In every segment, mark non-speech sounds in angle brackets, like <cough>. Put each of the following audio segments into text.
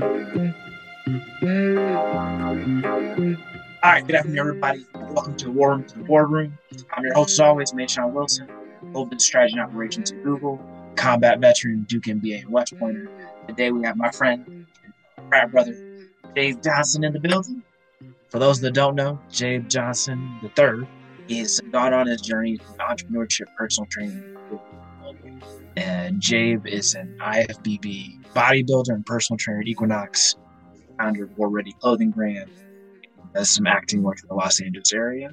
All right, good afternoon, everybody. Welcome to War Room to the War Room. I'm your host, as always, Mayshawn Wilson, Global Strategy and Operations at Google, combat veteran, Duke MBA West Pointer. Today we have my friend, frat brother, Jabe Johnson in the building. For those that don't know, Jabe Johnson III is gone on his journey to entrepreneurship, personal training. And Jabe is an IFBB bodybuilder and personal trainer at Equinox, founder of War Ready Clothing Brand, does some acting work in the Los Angeles area.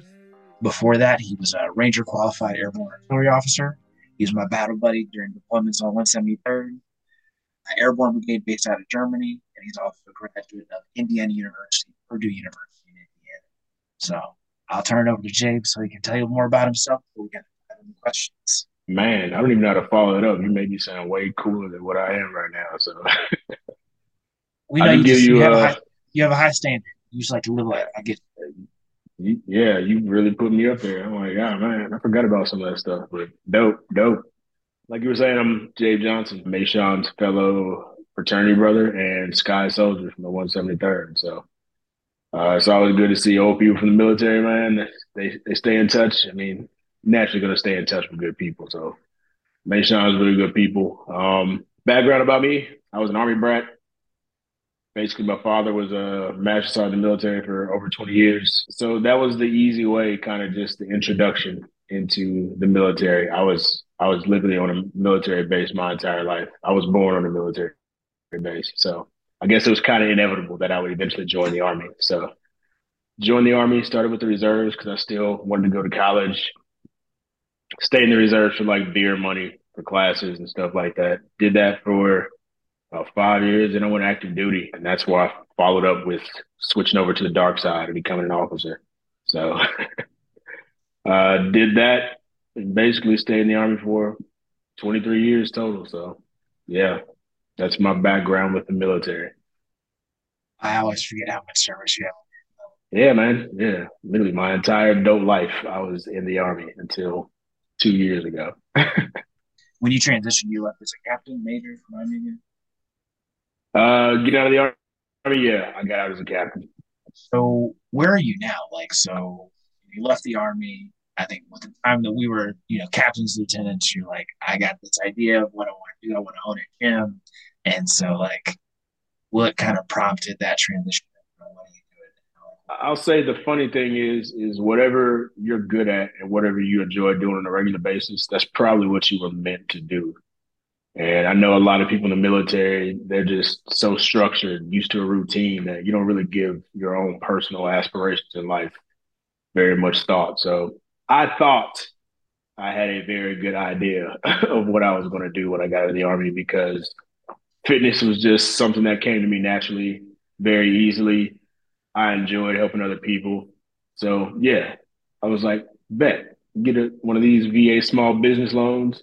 Before that, he was a Ranger qualified airborne artillery officer. He was my battle buddy during deployments on 173rd, airborne brigade based out of Germany, and he's also a graduate of Indiana University, Purdue University in Indiana. So I'll turn it over to Jabe so he can tell you more about himself before we get any questions. Man, I don't even know how to follow it up. You made me sound way cooler than what I am right now. So <laughs> we know you, just, you, you, have uh, high, you have a high standard. You just like to live like I get. Yeah, you really put me up there. I'm like, oh man, I forgot about some of that stuff. But dope, dope. Like you were saying, I'm Jabe Johnson, Mayshawn's fellow fraternity brother and Sky Soldier from the 173rd. So uh, it's always good to see old people from the military, man. They they stay in touch. I mean, naturally going to stay in touch with good people. So Mayshawn's really good people. Um, background about me: I was an army brat basically my father was a master sergeant in the military for over 20 years. So that was the easy way, kind of just the introduction into the military. I was I was literally on a military base my entire life. I was born on a military base. So I guess it was kind of inevitable that I would eventually join the army. So joined the army, started with the reserves because I still wanted to go to college. Stayed in the reserves for like beer money for classes and stuff like that. Did that for about five years, and I went active duty, and that's why I followed up with switching over to the dark side and becoming an officer. So, <laughs> uh, did that and basically stayed in the army for 23 years total. So, yeah, that's my background with the military. I always forget how much service you have. Yeah, man. Yeah, literally my entire adult life, I was in the army until two years ago. <laughs> when you transitioned, you left as a captain, major, remind me again. Uh, get out of the army. Yeah, I got out as a captain. So where are you now? Like, so you left the army. I think with the time that we were, you know, captains, lieutenants, you're like, I got this idea of what I want to do. I want to own a gym. And so, like, what kind of prompted that transition? I'll say the funny thing is, is whatever you're good at and whatever you enjoy doing on a regular basis, that's probably what you were meant to do. And I know a lot of people in the military, they're just so structured, used to a routine that you don't really give your own personal aspirations in life very much thought. So I thought I had a very good idea <laughs> of what I was going to do when I got of the army because fitness was just something that came to me naturally, very easily. I enjoyed helping other people. So yeah, I was like, bet, get a, one of these VA small business loans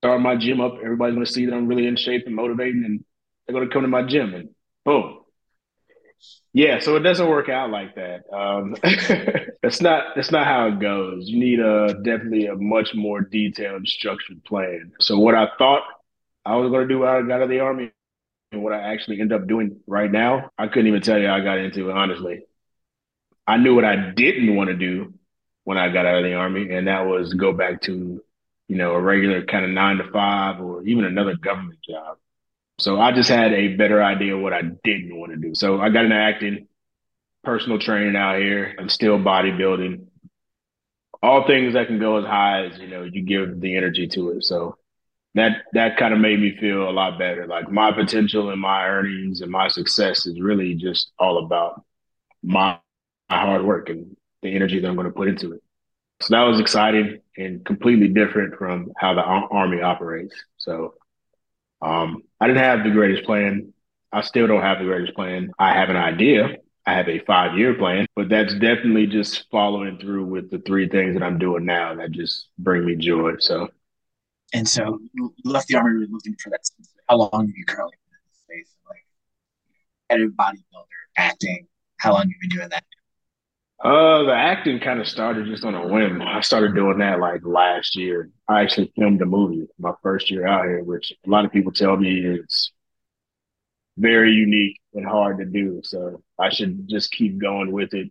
start my gym up. Everybody's going to see that I'm really in shape and motivating, and they're going to come to my gym, and boom. Yeah, so it doesn't work out like that. Um, <laughs> that's not that's not how it goes. You need a definitely a much more detailed, structured plan. So what I thought I was going to do I got out of the army, and what I actually end up doing right now, I couldn't even tell you I got into it honestly. I knew what I didn't want to do when I got out of the army, and that was go back to you know, a regular kind of nine to five or even another government job. So I just had a better idea what I didn't want to do. So I got into acting, personal training out here, and still bodybuilding. All things that can go as high as, you know, you give the energy to it. So that that kind of made me feel a lot better. Like my potential and my earnings and my success is really just all about my, my hard work and the energy that I'm going to put into it. So that was exciting and completely different from how the army operates. So um, I didn't have the greatest plan. I still don't have the greatest plan. I have an idea. I have a five year plan, but that's definitely just following through with the three things that I'm doing now that just bring me joy. So, and so left the army really looking for that. How long have you currently been in this space? Like, bodybuilder, acting. How long have you been doing that? Uh, the acting kind of started just on a whim. I started doing that like last year. I actually filmed a movie my first year out here, which a lot of people tell me is very unique and hard to do. So I should just keep going with it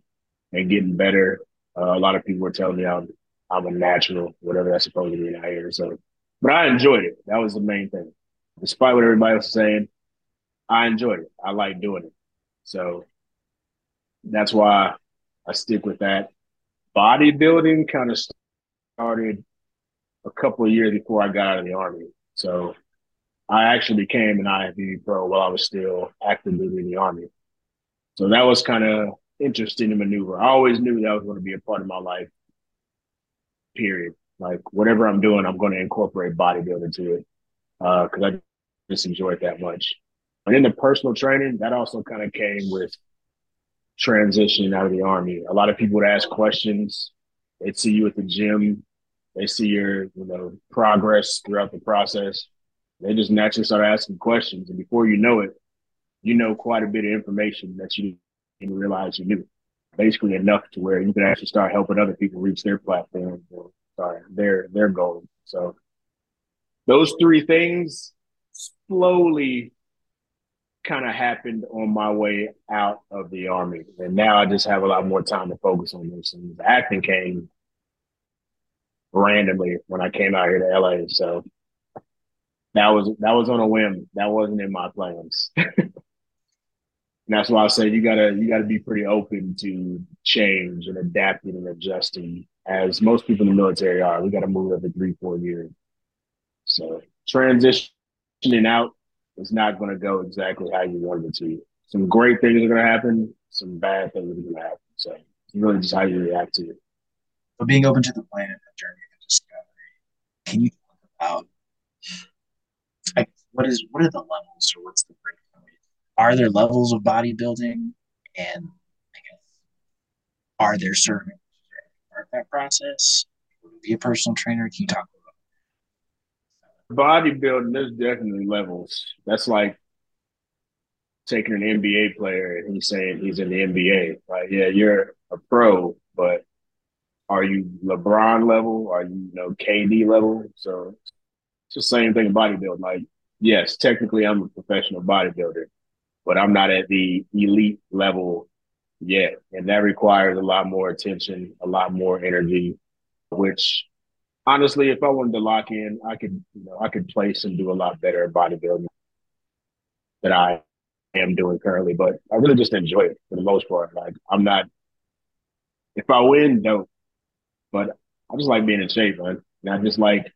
and getting better. Uh, a lot of people were telling me I'm I'm a natural, whatever that's supposed to mean out here. So, but I enjoyed it. That was the main thing. Despite what everybody was saying, I enjoyed it. I like doing it. So that's why I stick with that. Bodybuilding kind of started a couple of years before I got out of the army. So I actually became an IFBB pro while I was still active in the army. So that was kind of interesting to maneuver. I always knew that was going to be a part of my life. Period. Like whatever I'm doing, I'm going to incorporate bodybuilding to it because uh, I just enjoy it that much. And in the personal training, that also kind of came with transitioning out of the army. A lot of people would ask questions. They'd see you at the gym. They see your, you know, progress throughout the process. They just naturally start asking questions, and before you know it, you know quite a bit of information that you didn't realize you knew. Basically enough to where you can actually start helping other people reach their platform or sorry, their their goals. So those three things slowly kind of happened on my way out of the army. And now I just have a lot more time to focus on those things. Acting came randomly when I came out here to LA. So that was that was on a whim. That wasn't in my plans. <laughs> and that's why I say you gotta you gotta be pretty open to change and adapting and adjusting, as most people in the military are. We gotta move every three, four years. So transitioning out is not gonna go exactly how you wanted it to. Some great things are gonna happen, some bad things are gonna happen. So really just how you react to it. But being open to the plan and the journey of discovery, can you talk about what is what are the levels or what's the breakdown? Are there levels of bodybuilding, and I guess are there certain part of that process? Be a personal trainer? Can you talk about bodybuilding? There's definitely levels. That's like taking an NBA player and he's saying he's in the NBA. Like, yeah, you're a pro, but are you LeBron level? Are you, you know KD level? So it's the same thing in bodybuilding. Like yes, technically I'm a professional bodybuilder, but I'm not at the elite level yet. And that requires a lot more attention, a lot more energy, which honestly, if I wanted to lock in, I could, you know, I could place and do a lot better at bodybuilding than I am doing currently. But I really just enjoy it for the most part. Like I'm not if I win, dope. But I just like being in shape, man. And I just like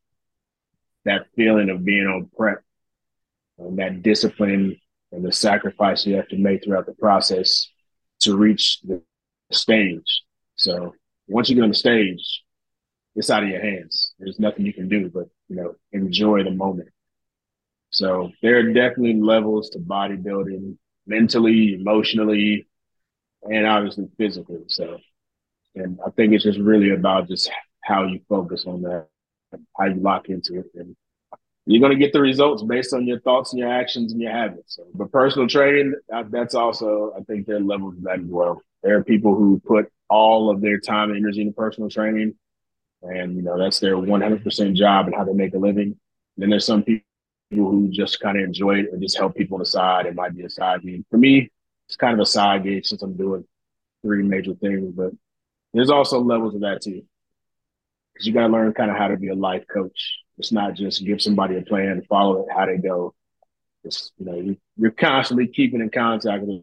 that feeling of being on prep and that discipline and the sacrifice you have to make throughout the process to reach the stage. So once you get on the stage, it's out of your hands. There's nothing you can do but, you know, enjoy the moment. So there are definitely levels to bodybuilding mentally, emotionally, and obviously physically. So, and I think it's just really about just how you focus on that, how you lock into it, and you're going to get the results based on your thoughts and your actions and your habits. So, but personal training, that's also, I think, there are levels of that as well. There are people who put all of their time and energy into personal training, and you know that's their 100% job and how they make a living. And then there's some people who just kind of enjoy it and just help people on the side. It might be a side gig. For me, it's kind of a side gig since I'm doing three major things. But there's also levels of that too, because you got to learn kind of how to be a life coach it's not just give somebody a plan and follow it how they go. It's you know you, you're constantly keeping in contact with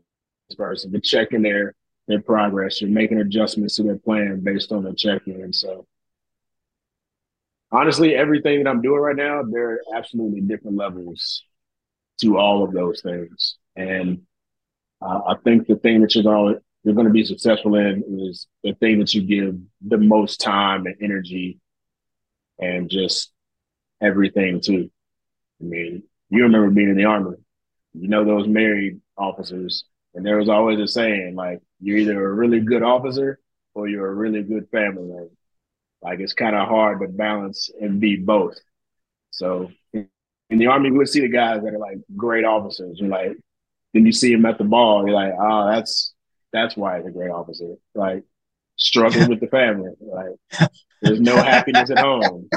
this person, you're checking their their progress, you're making adjustments to their plan based on the check-in. So honestly, everything that I'm doing right now, there are absolutely different levels to all of those things, and uh, I think the thing that you're going you're going to be successful in is the thing that you give the most time and energy and just everything too. I mean, you remember being in the army. You know those married officers, and there was always a saying like, "You're either a really good officer or you're a really good family man." Like it's kind of hard to balance and be both. So in the army, we would see the guys that are like great officers. You're like, then you see him at the ball. You're like, oh, that's that's why he's a great officer. Like struggling <laughs> with the family. Like there's no happiness at home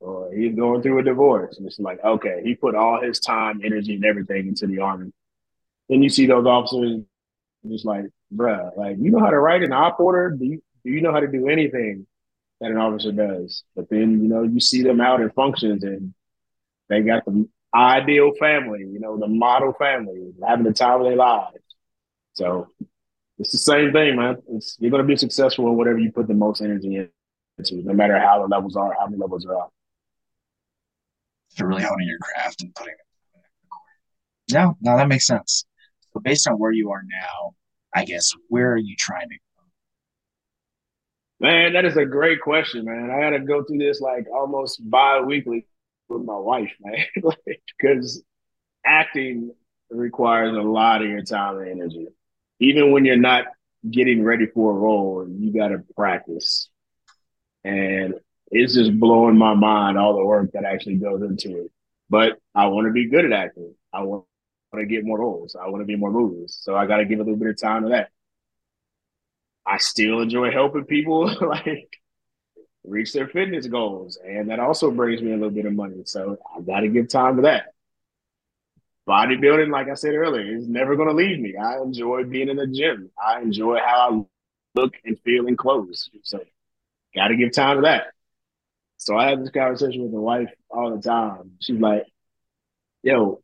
Uh, or he's going through a divorce. And it's like, okay, he put all his time, energy, and everything into the army. then you see those officers just like, bruh, like you know how to write an op order? Do you do you know how to do anything that an officer does? But then, you know, you see them out in functions and they got the ideal family, you know, the model family, having the time of their lives. So it's the same thing, man. It's you're gonna be successful in whatever you put the most energy into, no matter how the levels are, how many levels are up. So really honing your craft and putting it. In the court. No, no, that makes sense. So based on where you are now, I guess where are you trying to go? Man, that is a great question, man. I gotta go through this like almost bi-weekly with my wife, man. <laughs> because acting requires a lot of your time and energy. Even when you're not getting ready for a role, you gotta practice. And it's just blowing my mind all the work that actually goes into it. But I want to be good at acting. I want to get more roles. I want to be more movies. So I got to give a little bit of time to that. I still enjoy helping people <laughs> like reach their fitness goals. And that also brings me a little bit of money. So I got to give time to that. Bodybuilding, like I said earlier, is never going to leave me. I enjoy being in the gym. I enjoy how I look and feel in clothes. So got to give time to that. So I have this conversation with my wife all the time. She's like, yo,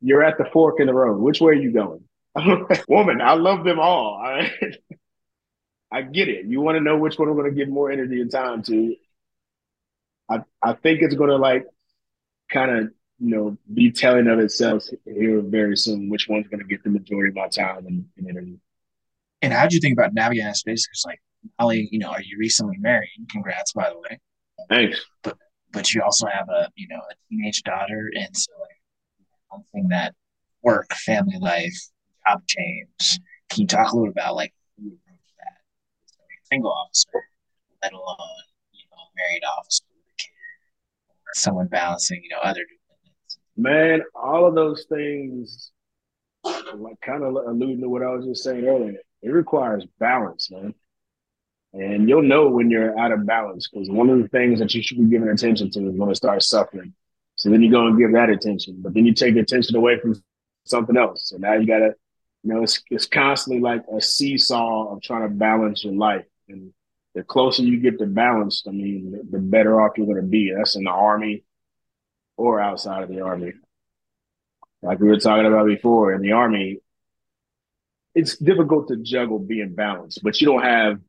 you're at the fork in the road. Which way are you going? <laughs> Woman, I love them all. I, <laughs> I get it. You want to know which one I'm going to give more energy and time to. I, I think it's going to like kind of, you know, be telling of itself here very soon, which one's going to get the majority of my time and, and energy. And how do you think about navigating that space? Because like, Holly, you know, are you recently married? Congrats, by the way. Thanks. But but you also have a you know a teenage daughter, and so like one thing that work, family life, job change. Can you talk a little about like who that? Single officer, let alone you know married officer with a kid, or someone balancing you know other dependents. Man, all of those things, like kind of alluding to what I was just saying earlier, it requires balance, man. And you'll know when you're out of balance because one of the things that you should be giving attention to is when it starts suffering. So then you go and give that attention, but then you take attention away from something else. So now you got to, you know, it's, it's constantly like a seesaw of trying to balance your life. And the closer you get to balance, I mean, the, the better off you're going to be. That's in the army or outside of the army. Like we were talking about before, in the army, it's difficult to juggle being balanced, but you don't have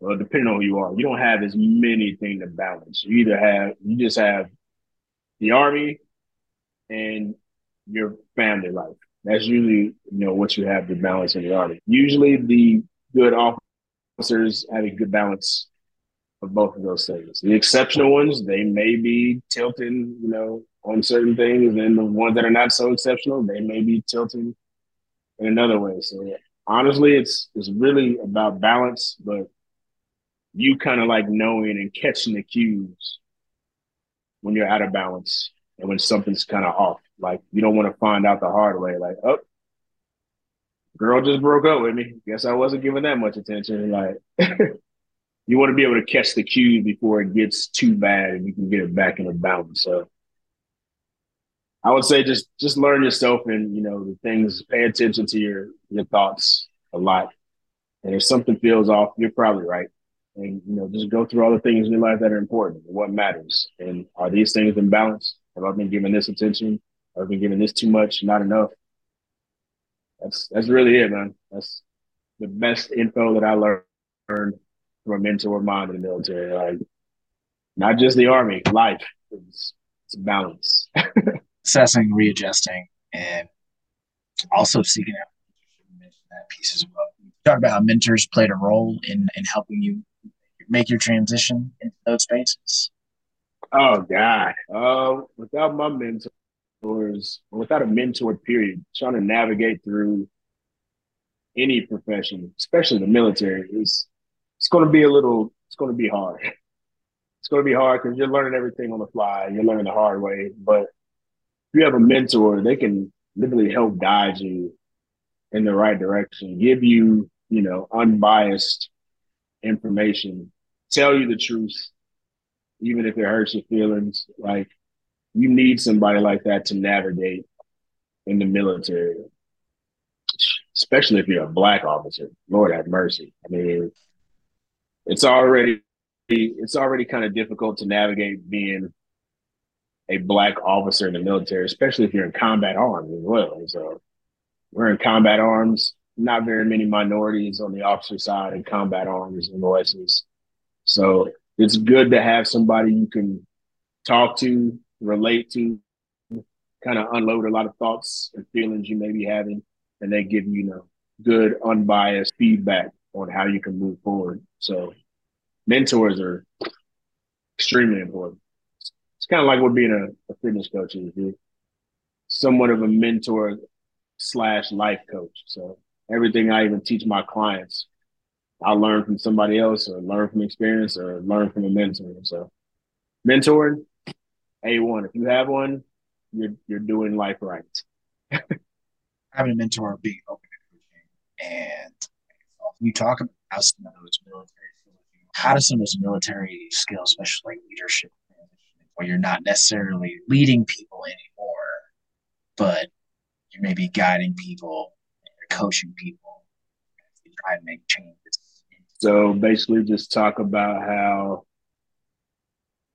well, depending on who you are, you don't have as many things to balance. You either have you just have the army and your family life. That's usually you know what you have to balance in the army. Usually, the good officers have a good balance of both of those things. The exceptional ones, they may be tilting, you know, on certain things, and the ones that are not so exceptional, they may be tilting in another way. So honestly, it's it's really about balance, but you kind of like knowing and catching the cues when you're out of balance and when something's kind of off. Like you don't want to find out the hard way. Like, oh, girl just broke up with me. Guess I wasn't giving that much attention. Like, <laughs> you want to be able to catch the cues before it gets too bad and you can get it back in a balance. So. I would say just just learn yourself and you know the things. Pay attention to your your thoughts a lot, and if something feels off, you're probably right and you know just go through all the things in your life that are important what matters and are these things in balance? Have i been giving this attention? Have i been giving this too much? Not enough? That's that's really it man. That's the best info that i learned from a mentor of mine in the military like not just the army life. It's, it's balance. <laughs> Assessing readjusting and also seeking out that piece as well. Talk about how mentors played a role in in helping you make your transition into those spaces? Oh God, uh, without my mentors, without a mentor period, trying to navigate through any profession, especially the military, is it's going to be a little. It's going to be hard. <laughs> It's going to be hard because you're learning everything on the fly. You're learning the hard way. But if you have a mentor, they can literally help guide you in the right direction, give you, you know, unbiased information tell you the truth, even if it hurts your feelings. Like you need somebody like that to navigate in the military. especially if you're a black officer. Lord have mercy. I mean, it's already it's already kind of difficult to navigate being a black officer in the military, especially if you're in combat arms as well. So we're in combat arms. Not very many minorities on the officer side in combat arms and voices. So it's good to have somebody you can talk to, relate to, kind of unload a lot of thoughts and feelings you may be having, and they give you, you know, good, unbiased feedback on how you can move forward. So mentors are extremely important. It's kind of like what being a, a fitness coach is, dude. Somewhat of a mentor slash life coach. So everything I even teach my clients, I learn from somebody else or learn from experience or learn from a mentor. So mentoring, A1. If you have one, you're you're doing life right. <laughs> Having a mentor, being open to coaching, and you talk about some of those military how do some of those military skills, especially like leadership, where you're not necessarily leading people anymore, but you may be guiding people, you're coaching people, try to make changes. So basically, just talk about how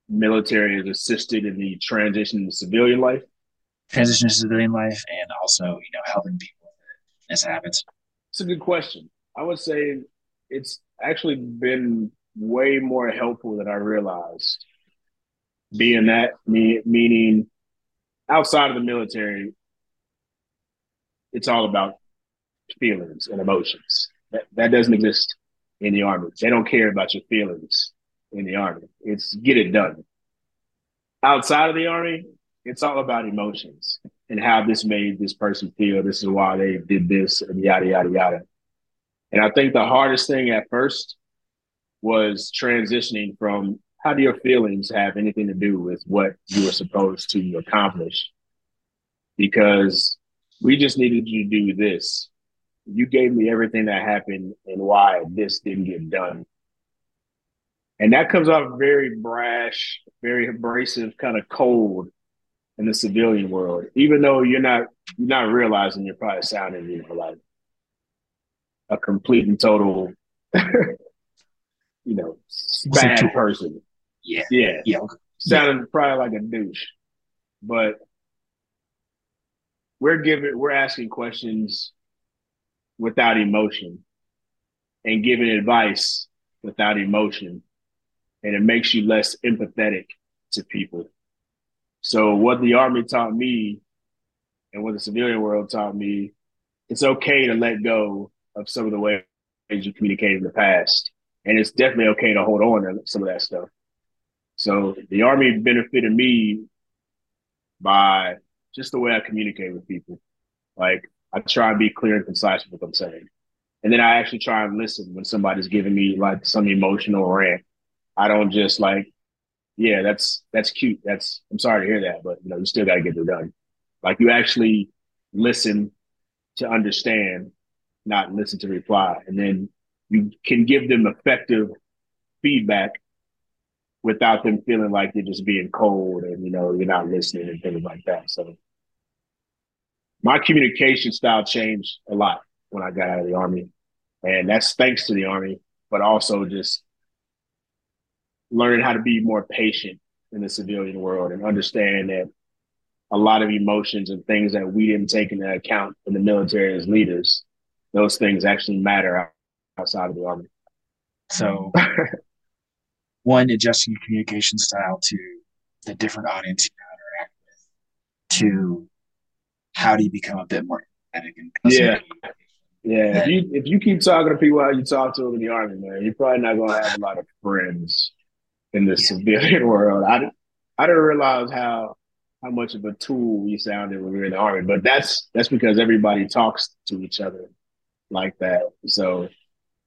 military is assisted in the transition to civilian life. Transition to civilian life, and also you know helping people as habits. It's a good question. I would say it's actually been way more helpful than I realized. Being that me meaning outside of the military, it's all about feelings and emotions. That that doesn't exist in the army. They don't care about your feelings in the army. It's get it done. Outside of the army, it's all about emotions and how this made this person feel. This is why they did this and yada yada yada. And I think the hardest thing at first was transitioning from how do your feelings have anything to do with what you were supposed to accomplish? Because we just needed you to do this. You gave me everything that happened and why this didn't get done. And that comes off very brash, very abrasive, kind of cold in the civilian world. Even though you're not you're not realizing you're probably sounding, you know, like a complete and total <laughs> you know, bad person. Yeah. Yeah. Yeah. Sounding yeah. probably like a douche. But we're giving we're asking questions without emotion and giving advice without emotion. And it makes you less empathetic to people. So what the army taught me and what the civilian world taught me, it's okay to let go of some of the ways you communicated in the past and it's definitely okay to hold on to some of that stuff. So the army benefited me by just the way I communicate with people. Like I try and be clear and concise with what I'm saying. And then I actually try and listen when somebody's giving me like some emotional rant. I don't just like, yeah, that's that's cute. That's I'm sorry to hear that, but you know, you still gotta get it done. Like you actually listen to understand, not listen to reply. And then you can give them effective feedback without them feeling like you're just being cold and you know you're not listening and things like that. So my communication style changed a lot when I got out of the army, and that's thanks to the army, but also just learning how to be more patient in the civilian world and understand that a lot of emotions and things that we didn't take into account in the military as leaders, those things actually matter outside of the army. So, <laughs> one, adjusting your communication style to the different audience you interact with. Two, how do you become a bit more empathetic and yeah. Yeah, if you if you keep talking to people how you talk to them in the army, man, you're probably not gonna have a lot of friends in the civilian <laughs> world. I I didn't realize how how much of a tool we sounded when we were in the army, but that's that's because everybody talks to each other like that. So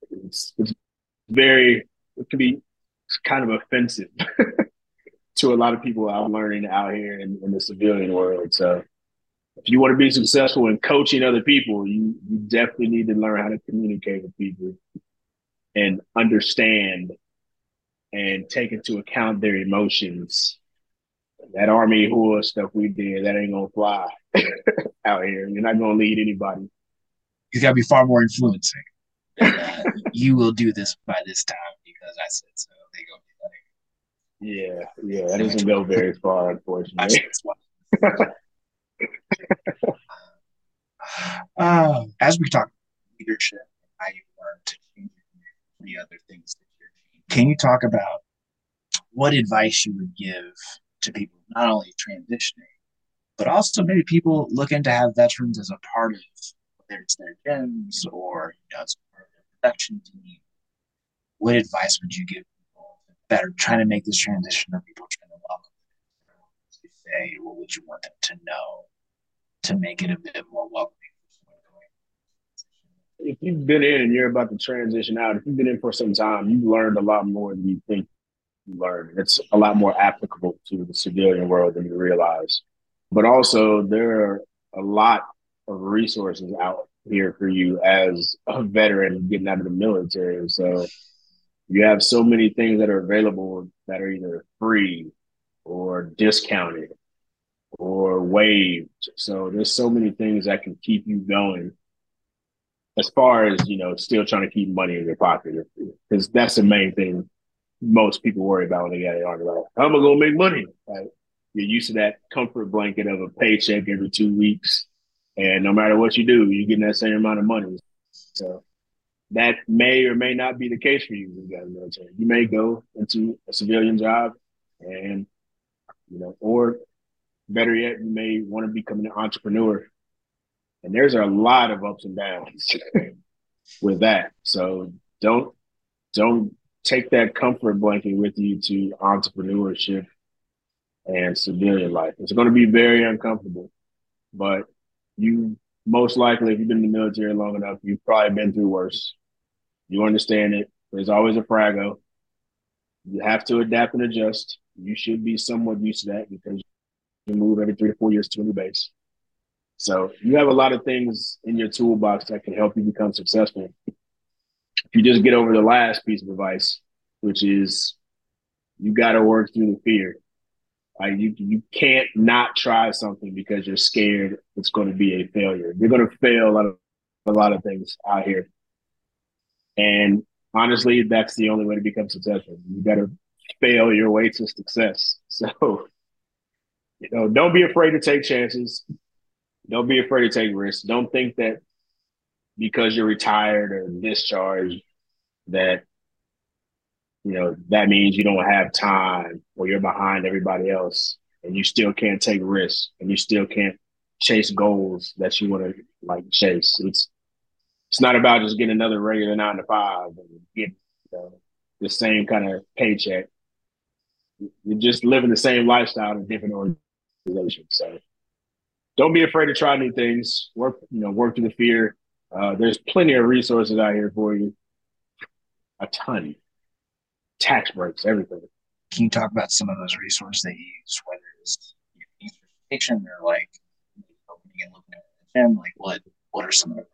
it's, it's very it can be kind of offensive <laughs> to a lot of people I'm learning out here in, in, the civilian world. So if you want to be successful in coaching other people, you, you definitely need to learn how to communicate with people and understand and take into account their emotions. That army horror stuff we did, that ain't gonna fly <laughs> out here. You're not gonna lead anybody He's got to be far more influencing. uh, <laughs> you will do this by this time because I said so. They go yeah, yeah, that doesn't go very far, <laughs> unfortunately. Uh, <laughs> as we talk leadership, I you learn to change the other things that you're can you talk about what advice you would give to people not only transitioning, but also maybe people looking to have veterans as a part of whether it's their gyms or you know, as part of their production team? What advice would you give people that are trying to make this transition or people trying to welcome say what would you want them to know to make it a bit more welcoming? If you've been in and you're about to transition out if you've been in for some time you've learned a lot more than you think you learned. It's a lot more applicable to the civilian world than you realize. But also there are a lot of resources out here for you as a veteran getting out of the military. So you have so many things that are available that are either free or discounted or waived. So there's so many things that can keep you going as far as, you know, still trying to keep money in your pocket. Because that's the main thing most people worry about when they get on about how am I gonna make money? Right? You're used to that comfort blanket of a paycheck every two weeks. And no matter what you do, you're getting that same amount of money. So that may or may not be the case for you when you got the military. You may go into a civilian job and, you know, or better yet, you may want to become an entrepreneur. And there's a lot of ups and downs <laughs> with that. So don't don't take that comfort blanket with you to entrepreneurship and civilian life. It's going to be very uncomfortable, but you most likely, if you've been in the military long enough, you've probably been through worse. You understand it. There's always a frago. You have to adapt and adjust. You should be somewhat used to that because you move every three to four years to a new base. So you have a lot of things in your toolbox that can help you become successful. If you just get over the last piece of advice, which is you got to work through the fear. Like you, you can't not try something because you're scared it's going to be a failure. You're going to fail a lot of a lot of things out here. And honestly, that's the only way to become successful. You got to fail your way to success. So, you know, don't be afraid to take chances. Don't be afraid to take risks. Don't think that because you're retired or discharged that you know that means you don't have time or you're behind everybody else and you still can't take risks and you still can't chase goals that you want to like chase it's it's not about just getting another regular nine to five and get you know, the same kind of paycheck. You're just living the same lifestyle in different organizations. So don't be afraid to try new things. Work, you know, work through the fear. Uh, there's plenty of resources out here for you. A ton. Tax breaks, everything. Can you talk about some of those resources that you use, whether it's certification or like opening and looking at the gym? Like what what are some of the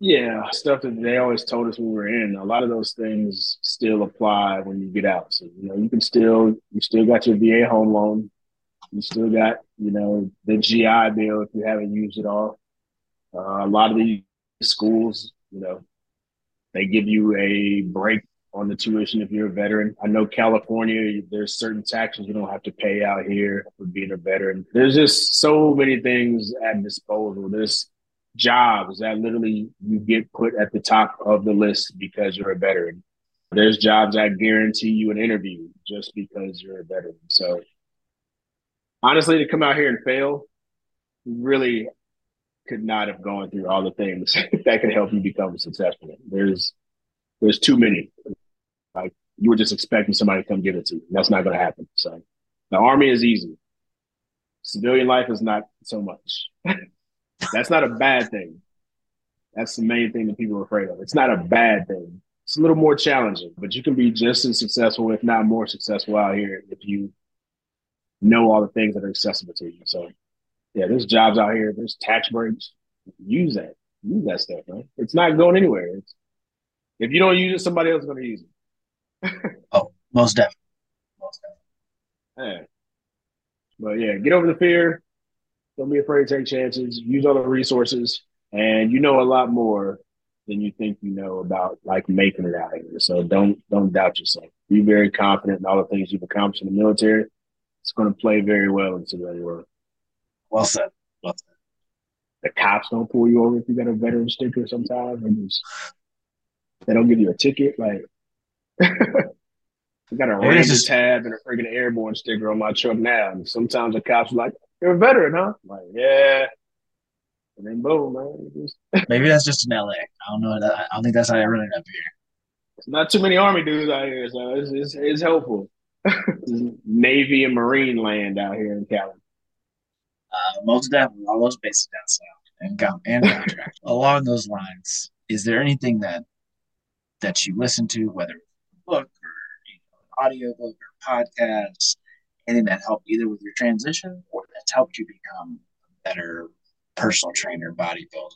yeah, stuff that they always told us we were in. A lot of those things still apply when you get out. So you know, you can still you still got your VA home loan. You still got you know the GI Bill if you haven't used it all. Uh, a lot of these schools, you know, they give you a break on the tuition if you're a veteran. I know California, there's certain taxes you don't have to pay out here for being a veteran. There's just so many things at disposal. There's jobs that literally you get put at the top of the list because you're a veteran. There's jobs that guarantee you an interview just because you're a veteran. So honestly, to come out here and fail really could not have gone through all the things <laughs> that could help you become successful. There's there's too many. Like you were just expecting somebody to come give it to you. That's not going to happen. So the army is easy. Civilian life is not so much. <laughs> That's not a bad thing. That's the main thing that people are afraid of. It's not a bad thing. It's a little more challenging, but you can be just as successful, if not more successful out here if you know all the things that are accessible to you. So yeah, there's jobs out here, there's tax breaks. Use that. Use that stuff, man. It's not going anywhere. It's, if you don't use it, somebody else is going to use it. <laughs> oh, most definitely. Most definitely. Yeah. But yeah, get over the fear. Don't be afraid to take chances. Use all the resources. and you know a lot more than you think you know about like making it out of here. So don't don't doubt yourself. Be very confident in all the things you've accomplished in the military. It's going to play very well in civilian world. Well said. Well said. The cops don't pull you over if you got a veteran sticker sometimes. And just, they don't give you a ticket. Like <laughs> I got a Ranger just... tab and a freaking airborne sticker on my truck now. And sometimes the cops are like, You're a veteran, huh? I'm like, yeah. And then boom, man. <laughs> Maybe that's just in LA. I don't know. I don't think that's how I run it up here. There's not too many Army dudes out here, so it's, it's, it's helpful. <laughs> Navy and Marine land out here in Cali. Uh, most definitely, all those bases down south and, and contract. <laughs> Along those lines, is there anything that that you listen to, whether book or you know, audio book or podcast, anything that helped either with your transition or that's helped you become a better personal trainer, bodybuilder?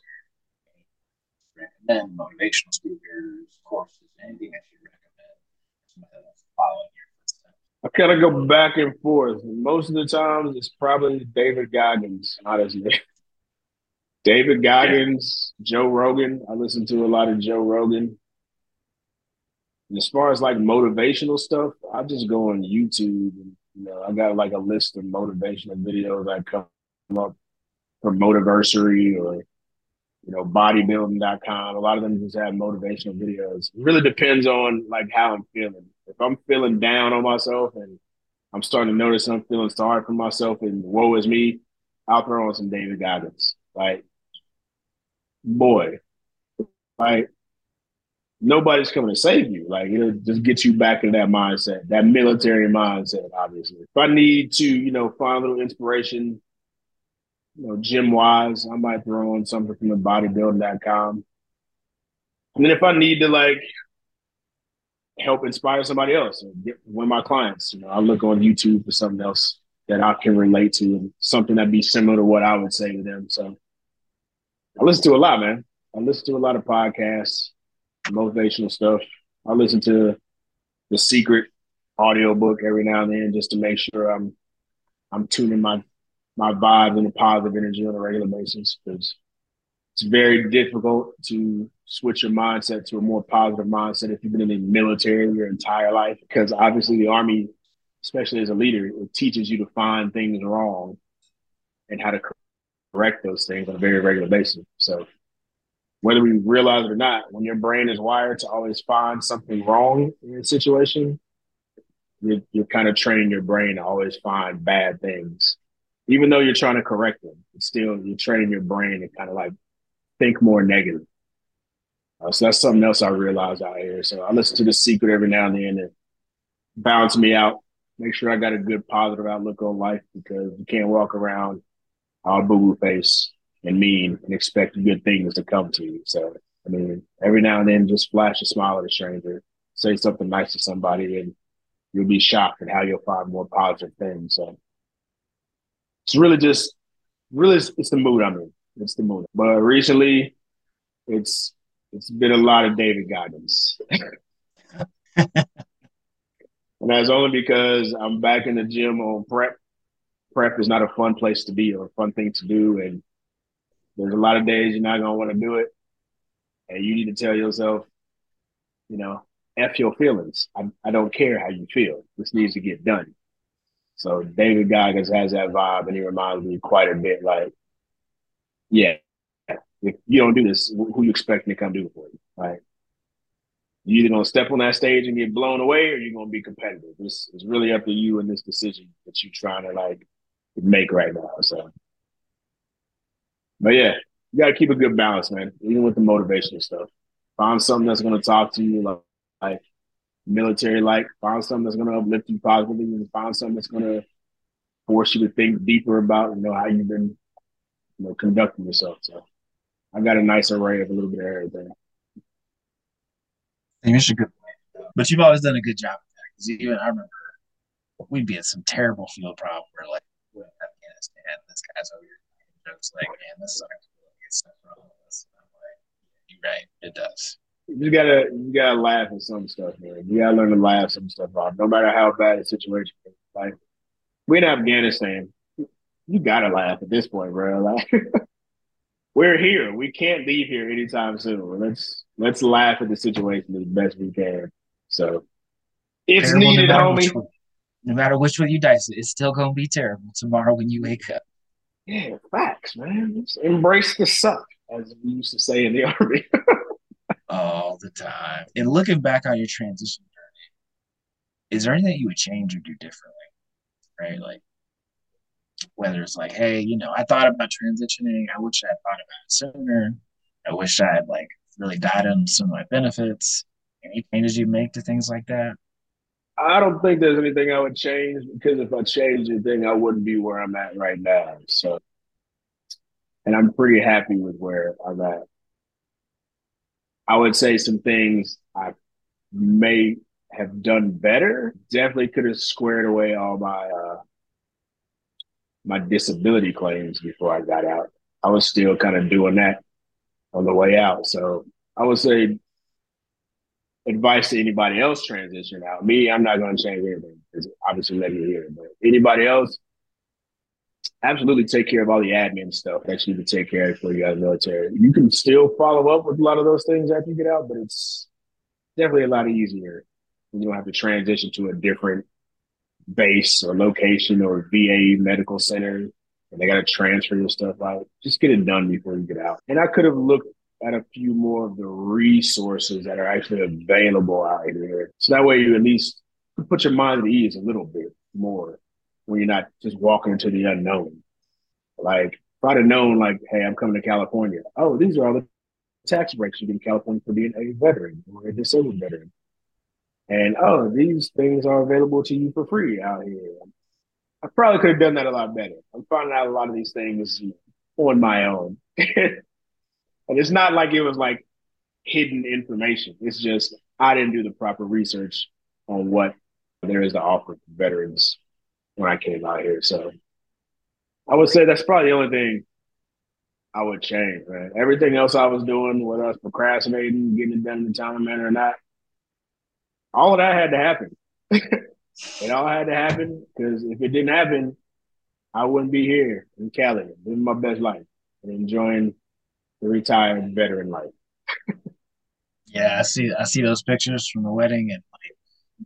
Recommend motivational speakers, courses, anything that you recommend following your footsteps? I kind of go back and forth. Most of the times, it's probably David Goggins, Not honestly. <laughs> David Goggins, yeah. Joe Rogan. I listen to a lot of Joe Rogan. And as far as like motivational stuff, I just go on YouTube and you know, I got like a list of motivational videos that come up from Motiversity or you know, bodybuilding.com. A lot of them just have motivational videos. It really depends on like how I'm feeling. If I'm feeling down on myself and I'm starting to notice I'm feeling sorry for myself and woe is me, I'll throw on some David Goggins. Like, boy, like nobody's coming to save you. Like it'll just get you back in that mindset, that military mindset, obviously. If I need to, you know, find a little inspiration, you know, gym wise, I might throw on something from the bodybuilding.com. And then if I need to like help inspire somebody else one of my clients, you know, I look on YouTube for something else that I can relate to and something that'd be similar to what I would say to them. So I listen to a lot, man. I listen to a lot of podcasts motivational stuff. I listen to the secret audiobook every now and then just to make sure I'm I'm tuning my my vibes and the positive energy on a regular basis because it's very difficult to switch your mindset to a more positive mindset if you've been in the military your entire life because obviously the army especially as a leader it teaches you to find things wrong and how to correct those things on a very regular basis so whether we realize it or not, when your brain is wired to always find something wrong in a situation, you're, you're kind of training your brain to always find bad things. Even though you're trying to correct them, it's still you're training your brain to kind of like think more negative. Uh, so that's something else I realized out here. So I listen to The Secret every now and then and balance me out, make sure I got a good positive outlook on life because you can't walk around all boo boo face and mean and expect good things to come to you. So, I mean, every now and then, just flash a smile at a stranger, say something nice to somebody, and you'll be shocked at how you'll find more positive things. So, it's really just, really, it's the mood I'm in. It's the mood. But recently, it's it's been a lot of David Goggins. <laughs> and that's only because I'm back in the gym on prep. Prep is not a fun place to be or a fun thing to do. And there's a lot of days you're not gonna want to do it, and you need to tell yourself, you know, f your feelings. I, I don't care how you feel. This needs to get done. So David Goggins has that vibe, and he reminds me quite a bit. Like, yeah, if you don't do this, who you expecting to come do it for you? Right? You either gonna step on that stage and get blown away, or you're gonna be competitive. It's it's really up to you in this decision that you're trying to like make right now. So but yeah, you got to keep a good balance, man. Even with the motivational stuff, find something that's going to talk to you like, like military like. Find something that's going to uplift you positively, and find something that's going to force you to think deeper about you know how you've been you know conducting yourself. So I got a nice array of a little bit of everything. Think a good. But you've always done a good job. Because even I remember we'd be at some terrible field problem where like we're in Afghanistan, this guy's over here jokes like, man, this sucks. It's for all of us. And I'm like, yeah, you're right, it does. You gotta you gotta laugh at some stuff, man. You gotta learn to laugh some stuff off, no matter how bad the situation is. Like we're in Afghanistan, you gotta laugh at this point, bro. <laughs> Like we're here. We can't leave here anytime soon. Let's let's laugh at the situation as best we can. So it's terrible needed, no homie. One, no matter which way you dice it, it's still gonna be terrible tomorrow when you wake up. Yeah, facts, man. Embrace the suck, as we used to say in the <laughs> army. All the time. And looking back on your transition journey, is there anything you would change or do differently? Right? Like whether it's like, hey, you know, I thought about transitioning. I wish I had thought about it sooner. I wish I had like really died on some of my benefits. Any changes you make to things like that? I don't think there's anything I would change because if I changed anything, I wouldn't be where I'm at right now. So, and I'm pretty happy with where I'm at. I would say some things I may have done better. Definitely could have squared away all my uh, my disability claims before I got out. I was still kind of doing that on the way out. So I would say advice to anybody else transition out. Me, I'm not going to change anything. It's obviously letting you hear it, but anybody else, absolutely take care of all the admin stuff that you need to take care of for you guys military. You can still follow up with a lot of those things after you get out, but it's definitely a lot easier. You don't have to transition to a different base or location or VA medical center and they got to transfer your stuff out. Just get it done before you get out. And I could have looked at a few more of the resources that are actually available out here. So that way you at least put your mind at ease a little bit more when you're not just walking into the unknown. Like, if I'd have known, like, hey, I'm coming to California. Oh, these are all the tax breaks you get in California for being a veteran or a disabled veteran. And oh, these things are available to you for free out here. I probably could have done that a lot better. I'm finding out a lot of these things on my own. <laughs> and it's not like it was like hidden information. It's just I didn't do the proper research on what there is to offer veterans when I came out here. So I would say that's probably the only thing I would change, man. Everything else I was doing, whether I was procrastinating, getting it done in the time manner or not, all of that had to happen. <laughs> it all had to happen because if it didn't happen, I wouldn't be here in Cali living my best life and enjoying retired veteran life. yeah, I see. I see those pictures from the wedding and like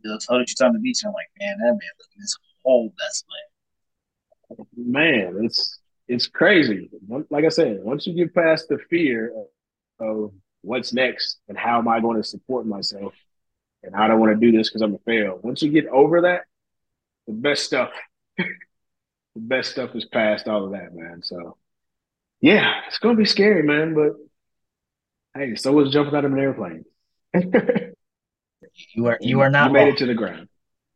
the photos on the beach. I'm like, man, that man looking this whole best life. Man, it's it's crazy. Like I said, once you get past the fear of, of what's next and how am I going to support myself, and I don't want to do this because I'm a fail. Once you get over that, the best stuff, <laughs> the best stuff is past all of that, man. So, yeah, it's gonna be scary, man. But hey, so was jumping out of an airplane. you are you are not you made it to the ground.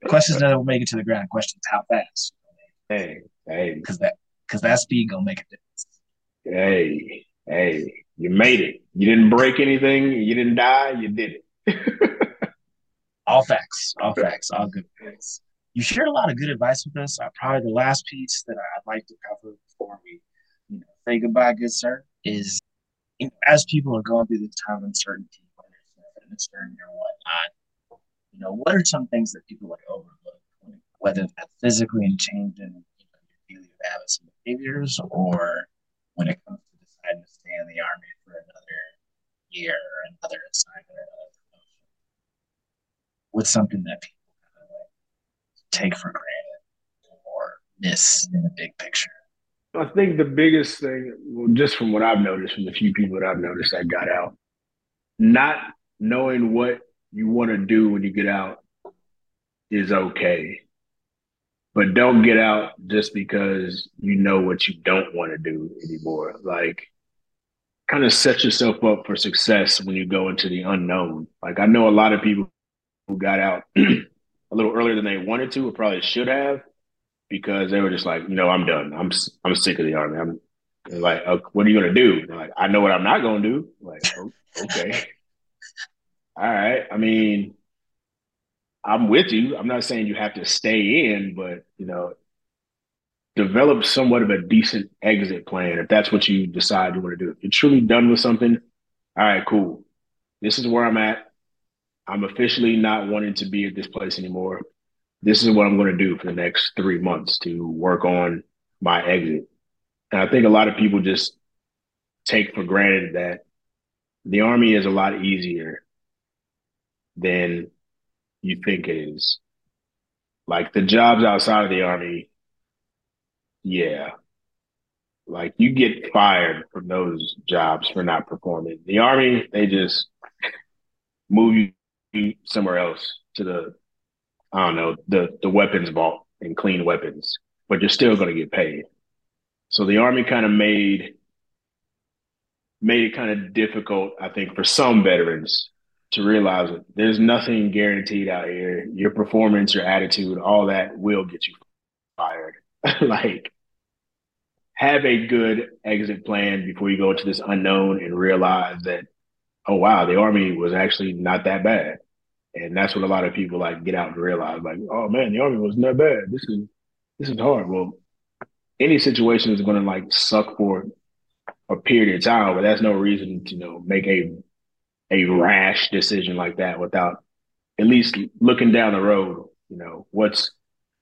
Questions that will make it to the ground. Questions how fast. Hey, hey, because that because that speed gonna make a difference. Hey, hey, you made it. You didn't break anything. You didn't die. You did it. <laughs> all facts, all facts, all good facts. You shared a lot of good advice with us. Uh, probably the last piece that I'd like to cover before we, say goodbye, good sir, is you know, as people are going through this time of uncertainty, a or whatnot, you know, what are some things that people like overlook, whether that's physically and changing you know, your daily habits and behaviors, or when it comes to deciding to stay in the army for another year or another assignment or another with something that people kind of like take for granted or miss in the big picture? I think the biggest thing, well, just from what I've noticed, from the few people that I've noticed that got out, not knowing what you want to do when you get out is okay. But don't get out just because you know what you don't want to do anymore. Like, kind of set yourself up for success when you go into the unknown. Like, I know a lot of people who got out <clears throat> a little earlier than they wanted to or probably should have because they were just like, no, I'm done. I'm I'm sick of the army. I'm like, uh, what are you gonna do? like, I know what I'm not gonna do. like, oh, okay, <laughs> all right. I mean, I'm with you. I'm not saying you have to stay in, but you know, develop somewhat of a decent exit plan if that's what you decide you want to do. If you're truly done with something, all right, cool. This is where I'm at. I'm officially not wanting to be at this place anymore. This is what I'm going to do for the next three months to work on my exit. And I think a lot of people just take for granted that the army is a lot easier than you think it is. Like the jobs outside of the army, yeah. Like you get fired from those jobs for not performing. The army, they just move you somewhere else to the I don't know, the the weapons vault and clean weapons, but you're still gonna get paid. So the army kind of made made it kind of difficult, I think, for some veterans to realize that there's nothing guaranteed out here. Your performance, your attitude, all that will get you fired. <laughs> like, have a good exit plan before you go into this unknown and realize that, oh wow, the army was actually not that bad. And that's what a lot of people like get out and realize, like, oh man, the army was not bad. This is this is hard. Well, any situation is going to like suck for a period of time, but that's no reason to you know make a a rash decision like that without at least looking down the road. You know, what's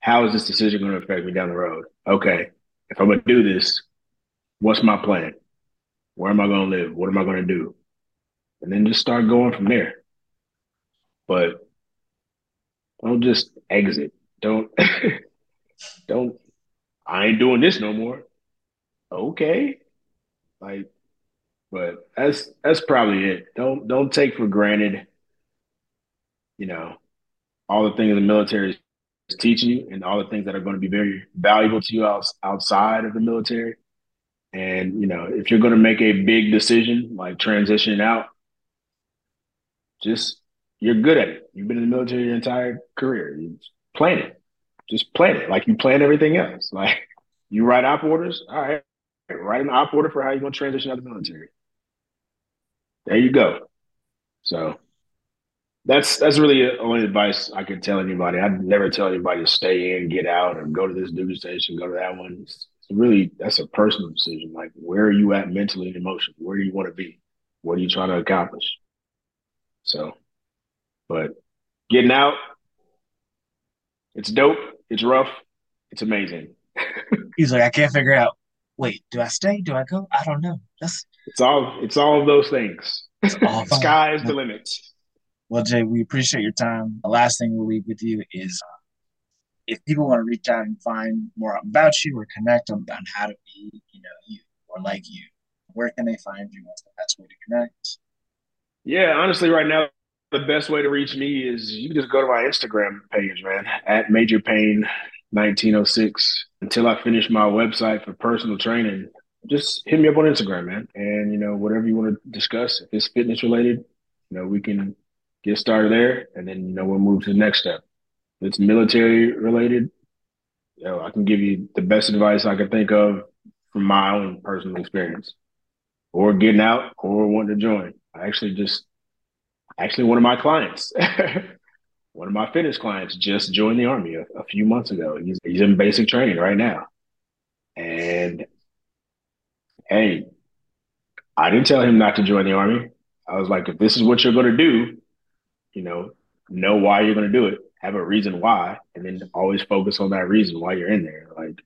how is this decision going to affect me down the road? Okay, if I'm going to do this, what's my plan? Where am I going to live? What am I going to do? And then just start going from there. But don't just exit. Don't <laughs> don't I ain't doing this no more. Okay. Like but that's that's probably it. Don't don't take for granted, you know, all the things the military is teaching you and all the things that are going to be very valuable to you outside of the military. And you know, if you're going to make a big decision like transitioning out, just you're good at it. You've been in the military your entire career. You plan it. Just plan it like you plan everything else. <laughs> Like you write op orders. All right, write an op order for how you're going to transition out of the military there you go. So that's that's really the only advice I could tell anybody. I'd never tell anybody to stay in, get out, or go to this duty station, go to that one. It's, it's really that's a personal decision. Like where are you at mentally and emotionally? Where do you want to be? What are you trying to accomplish? So, but getting out, it's dope. It's rough. It's amazing. <laughs> He's like, I can't figure out. Wait, do I stay? Do I go? I don't know. That's it's all it's all of those things. <laughs> Sky is the limit. Well, Jay, we appreciate your time. The last thing we'll leave with you is uh, if people want to reach out and find more about you or connect on, on how to be, you know, you or like you, where can they find you? What's the best way to connect? Yeah, honestly, right now, the best way to reach me is you can just go to my Instagram page, man, at Major Pain 1906. Until I finish my website for personal training, just hit me up on Instagram, man. And, you know, whatever you want to discuss, if it's fitness related, you know, we can get started there and then, you know, we'll move to the next step. If it's military related, you know, I can give you the best advice I can think of from my own personal experience or getting out or wanting to join. I actually just, actually, one of my clients, <laughs> one of my fitness clients just joined the army a, a few months ago. He's, he's in basic training right now. And hey, I didn't tell him not to join the army. I was like, if this is what you're going to do, you know, know why you're going to do it, have a reason why, and then always focus on that reason why you're in there. Like,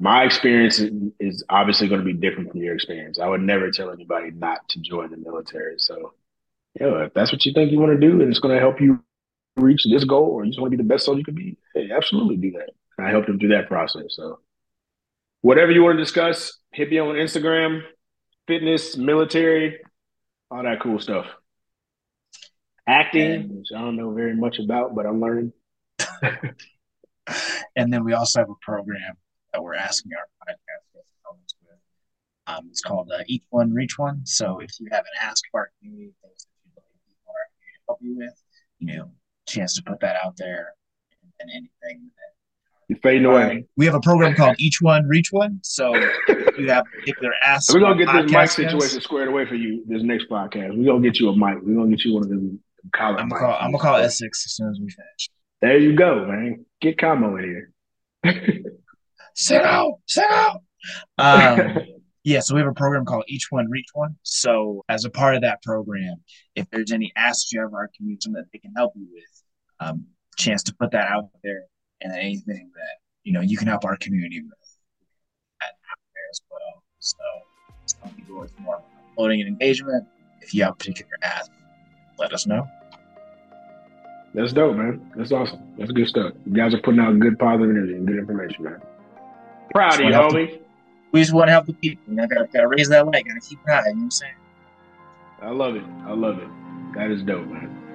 my experience is obviously going to be different from your experience. I would never tell anybody not to join the military. So, you know, if that's what you think you want to do and it's going to help you reach this goal or you just want to be the best soldier you can be, hey, absolutely do that. And I helped him through that process. So, whatever you want to discuss, hit me on Instagram, fitness, military, all that cool stuff. Acting, which I don't know very much about, but I'm learning. <laughs> and then we also have a program that we're asking our podcast guests with. Um, it's called uh, Each One Reach One. So if you have an ask of our community, things that you'd like people to help you with, you know, chance to put that out there and, and anything that you're fading away. We have a program called Each One Reach One. So if you have particular ask. We're gonna get this mic situation squared away for you this next podcast. We're gonna get you a mic. We're gonna get you one of them college. I'm gonna call, I'm gonna call Essex as soon as we finish. There you go, man. Get combo in here. <laughs> sit out, sit out. Um, <laughs> yeah, so we have a program called Each One Reach One. So as a part of that program, if there's any asks you have our community, something that they can help you with, um, chance to put that out there and anything that you know you can help our community with out there as well. So So it's more uploading and engagement. If you have a particular ask, let us know. That's dope, man. That's awesome. That's good stuff. You guys are putting out good positive energy and good information, man. Proud of you, homie. we just want to help the people. Know, gotta, gotta raise that leg, gotta keep it high. You know what I'm saying? I love it. I love it. That is dope, man.